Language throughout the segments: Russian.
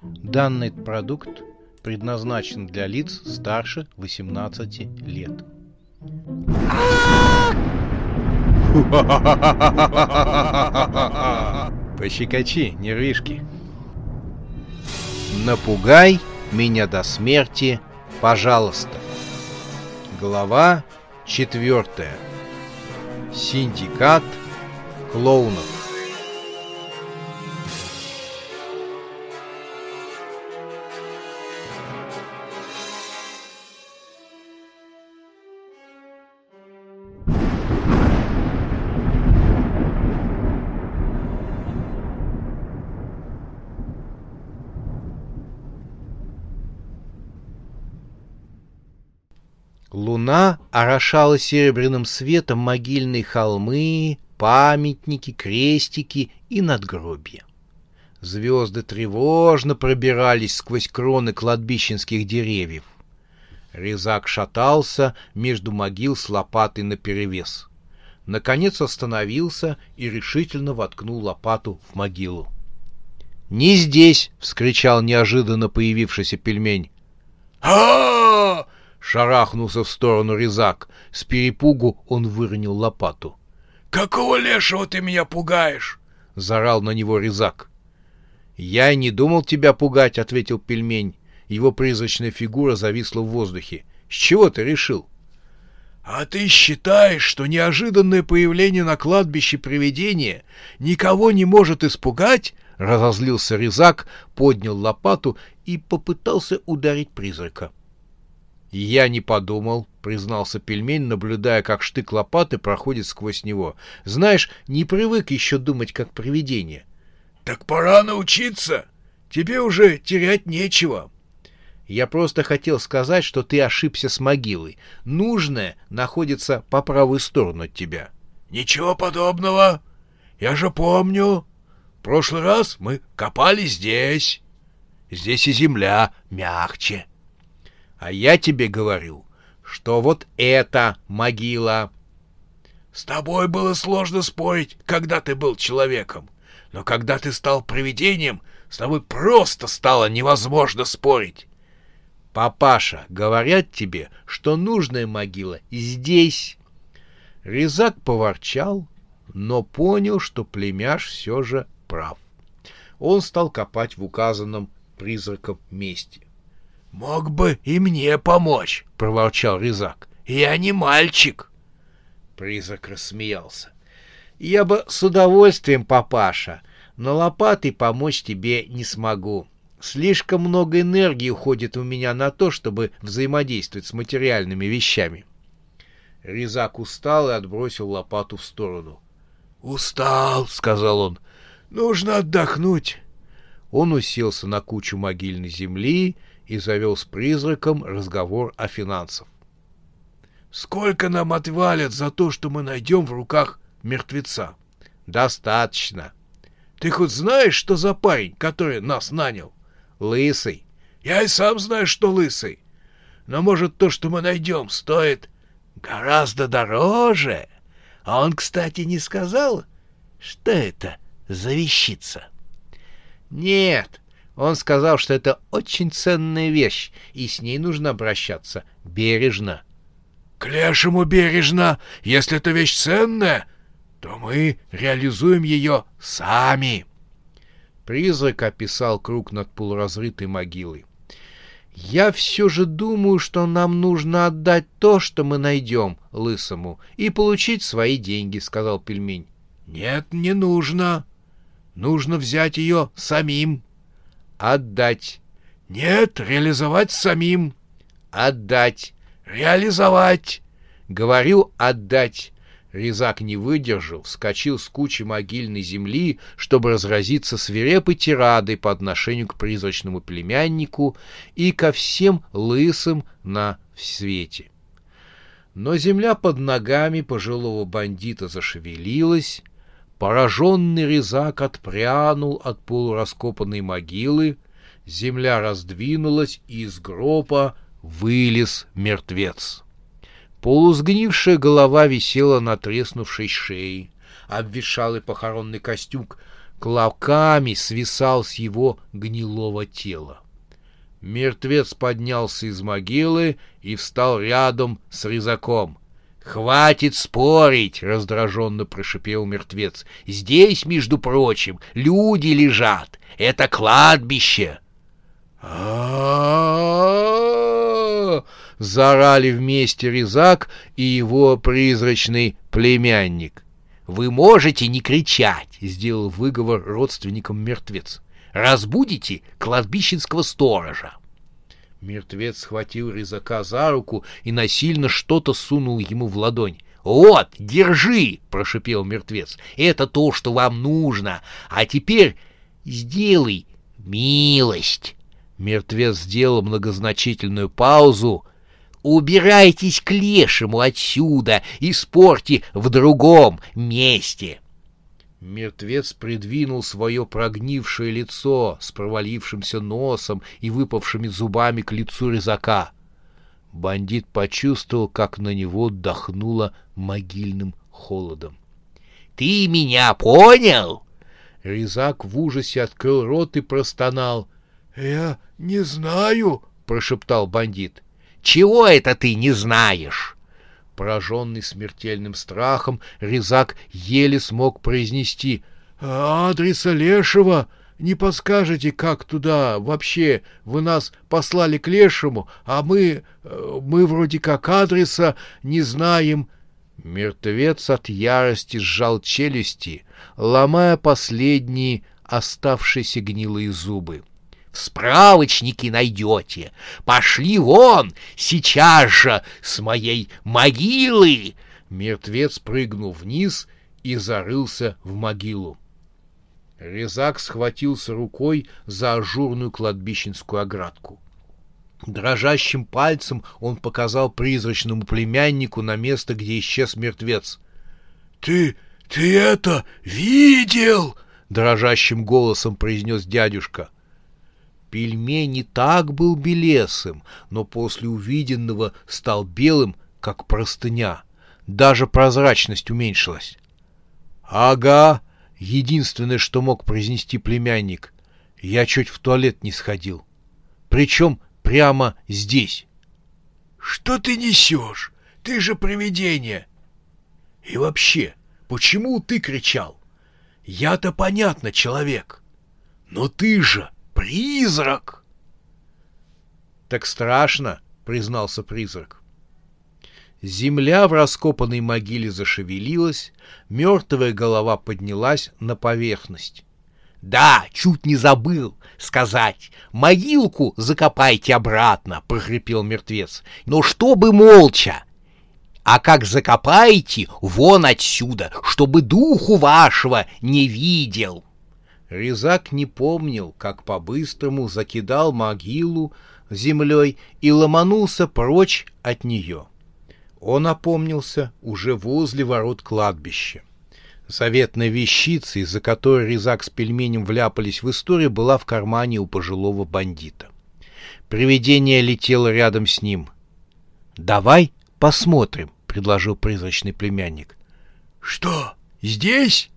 Данный продукт предназначен для лиц старше 18 лет. Пощекочи, нервишки. Напугай меня до смерти, пожалуйста. Глава четвертая. Синдикат клоунов. Луна орошала серебряным светом могильные холмы, памятники, крестики и надгробья. Звезды тревожно пробирались сквозь кроны кладбищенских деревьев. Резак шатался между могил с лопатой наперевес. Наконец остановился и решительно воткнул лопату в могилу. «Не здесь!» — вскричал неожиданно появившийся пельмень. а Шарахнулся в сторону резак. С перепугу он выронил лопату. «Какого лешего ты меня пугаешь?» — зарал на него резак. «Я и не думал тебя пугать», — ответил пельмень. Его призрачная фигура зависла в воздухе. «С чего ты решил?» «А ты считаешь, что неожиданное появление на кладбище привидения никого не может испугать?» Разозлился резак, поднял лопату и попытался ударить призрака. «Я не подумал», — признался пельмень, наблюдая, как штык лопаты проходит сквозь него. «Знаешь, не привык еще думать как привидение». «Так пора научиться. Тебе уже терять нечего». «Я просто хотел сказать, что ты ошибся с могилой. Нужное находится по правую сторону от тебя». «Ничего подобного. Я же помню. В прошлый раз мы копали здесь. Здесь и земля мягче». А я тебе говорю, что вот это могила. С тобой было сложно спорить, когда ты был человеком. Но когда ты стал привидением, с тобой просто стало невозможно спорить. Папаша, говорят тебе, что нужная могила здесь. Резак поворчал, но понял, что племяш все же прав. Он стал копать в указанном призраком месте. «Мог бы и мне помочь», — проворчал Резак. «Я не мальчик». Призрак рассмеялся. «Я бы с удовольствием, папаша, но лопатой помочь тебе не смогу. Слишком много энергии уходит у меня на то, чтобы взаимодействовать с материальными вещами». Резак устал и отбросил лопату в сторону. «Устал», — сказал он. «Нужно отдохнуть». Он уселся на кучу могильной земли и завел с призраком разговор о финансах. «Сколько нам отвалят за то, что мы найдем в руках мертвеца?» «Достаточно». «Ты хоть знаешь, что за парень, который нас нанял?» «Лысый». «Я и сам знаю, что лысый. Но, может, то, что мы найдем, стоит гораздо дороже?» А он, кстати, не сказал, что это за вещица. «Нет, он сказал, что это очень ценная вещь, и с ней нужно обращаться бережно. — К лешему бережно! Если эта вещь ценная, то мы реализуем ее сами. Призрак описал круг над полуразрытой могилой. «Я все же думаю, что нам нужно отдать то, что мы найдем, лысому, и получить свои деньги», — сказал пельмень. «Нет, не нужно. Нужно взять ее самим», Отдать. Нет, реализовать самим. Отдать. Реализовать. Говорю, отдать. Резак не выдержал, вскочил с кучи могильной земли, чтобы разразиться свирепой тирадой по отношению к призрачному племяннику и ко всем лысым на свете. Но земля под ногами пожилого бандита зашевелилась, Пораженный резак отпрянул от полураскопанной могилы, земля раздвинулась, и из гроба вылез мертвец. Полусгнившая голова висела на треснувшей шее. Обвешалый похоронный костюм клоками свисал с его гнилого тела. Мертвец поднялся из могилы и встал рядом с резаком. «Хватит спорить!» — раздраженно прошипел мертвец. «Здесь, между прочим, люди лежат. Это кладбище!» Заорали вместе Резак и его призрачный племянник. «Вы можете не кричать!» — сделал выговор родственникам мертвец. «Разбудите кладбищенского сторожа!» Мертвец схватил резака за руку и насильно что-то сунул ему в ладонь. «Вот, держи!» — прошипел мертвец. «Это то, что вам нужно. А теперь сделай милость!» Мертвец сделал многозначительную паузу. «Убирайтесь к лешему отсюда и спорьте в другом месте!» Мертвец придвинул свое прогнившее лицо с провалившимся носом и выпавшими зубами к лицу резака. Бандит почувствовал, как на него дохнуло могильным холодом. — Ты меня понял? Резак в ужасе открыл рот и простонал. — Я не знаю, — прошептал бандит. — Чего это ты не знаешь? Пораженный смертельным страхом, Резак еле смог произнести «Адреса Лешего не подскажете, как туда вообще? Вы нас послали к Лешему, а мы... Э, мы вроде как адреса не знаем». Мертвец от ярости сжал челюсти, ломая последние оставшиеся гнилые зубы справочники найдете. Пошли вон сейчас же с моей могилы!» Мертвец прыгнул вниз и зарылся в могилу. Резак схватился рукой за ажурную кладбищенскую оградку. Дрожащим пальцем он показал призрачному племяннику на место, где исчез мертвец. — Ты... ты это видел? — дрожащим голосом произнес дядюшка. Пельмень не так был белесым, но после увиденного стал белым, как простыня. Даже прозрачность уменьшилась. «Ага», — единственное, что мог произнести племянник. Я чуть в туалет не сходил. Причем прямо здесь. «Что ты несешь? Ты же привидение!» «И вообще, почему ты кричал? Я-то понятно, человек. Но ты же...» Призрак! Так страшно, признался призрак. Земля в раскопанной могиле зашевелилась, мертвая голова поднялась на поверхность. «Да, чуть не забыл сказать. Могилку закопайте обратно», — прохрипел мертвец. «Но чтобы молча. А как закопаете, вон отсюда, чтобы духу вашего не видел». Резак не помнил, как по-быстрому закидал могилу землей и ломанулся прочь от нее. Он опомнился уже возле ворот кладбища. Заветная вещица, из-за которой Резак с пельменем вляпались в историю, была в кармане у пожилого бандита. Привидение летело рядом с ним. «Давай посмотрим», — предложил призрачный племянник. «Что, здесь?»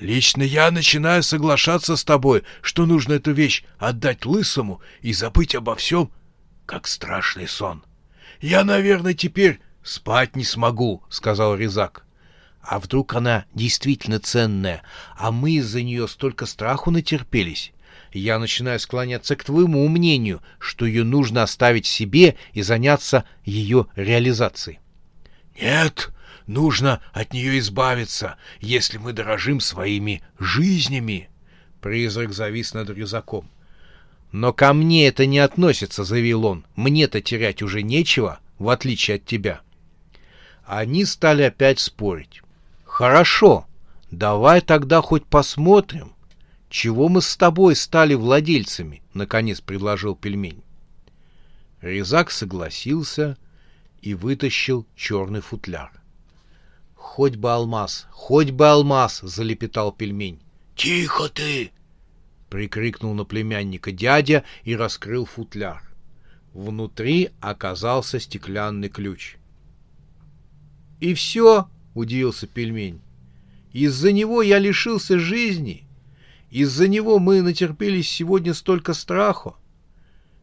Лично я начинаю соглашаться с тобой, что нужно эту вещь отдать лысому и забыть обо всем, как страшный сон. Я, наверное, теперь спать не смогу, — сказал Резак. А вдруг она действительно ценная, а мы из-за нее столько страху натерпелись? Я начинаю склоняться к твоему мнению, что ее нужно оставить себе и заняться ее реализацией. — Нет, Нужно от нее избавиться, если мы дорожим своими жизнями. Призрак завис над рюкзаком. «Но ко мне это не относится», — заявил он. «Мне-то терять уже нечего, в отличие от тебя». Они стали опять спорить. «Хорошо, давай тогда хоть посмотрим, чего мы с тобой стали владельцами», — наконец предложил пельмень. Резак согласился и вытащил черный футляр. Хоть бы алмаз, хоть бы алмаз, залепетал пельмень. Тихо ты! прикрикнул на племянника дядя и раскрыл футляр. Внутри оказался стеклянный ключ. И все, удивился пельмень. Из-за него я лишился жизни. Из-за него мы натерпелись сегодня столько страху.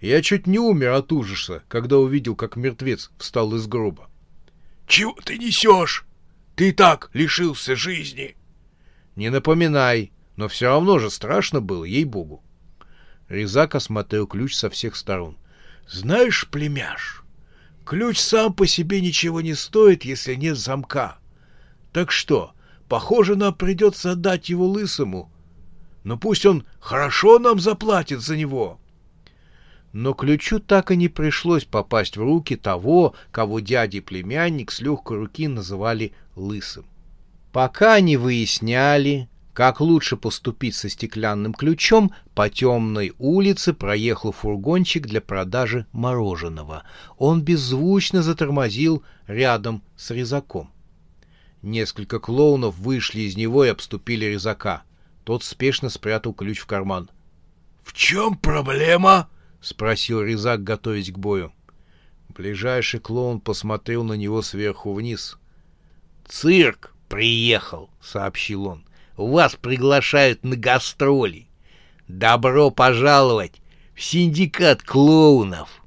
Я чуть не умер от ужаса, когда увидел, как мертвец встал из гроба. — Чего ты несешь? Ты и так лишился жизни. — Не напоминай, но все равно же страшно было, ей-богу. Резак осмотрел ключ со всех сторон. — Знаешь, племяш, ключ сам по себе ничего не стоит, если нет замка. Так что, похоже, нам придется отдать его лысому. Но пусть он хорошо нам заплатит за него. — но ключу так и не пришлось попасть в руки того, кого дядя и племянник с легкой руки называли лысым. Пока не выясняли, как лучше поступить со стеклянным ключом, по темной улице проехал фургончик для продажи мороженого. Он беззвучно затормозил рядом с резаком. Несколько клоунов вышли из него и обступили резака. Тот спешно спрятал ключ в карман. — В чем проблема? — спросил Резак, готовясь к бою. Ближайший клоун посмотрел на него сверху вниз. «Цирк приехал», — сообщил он. «Вас приглашают на гастроли. Добро пожаловать в синдикат клоунов».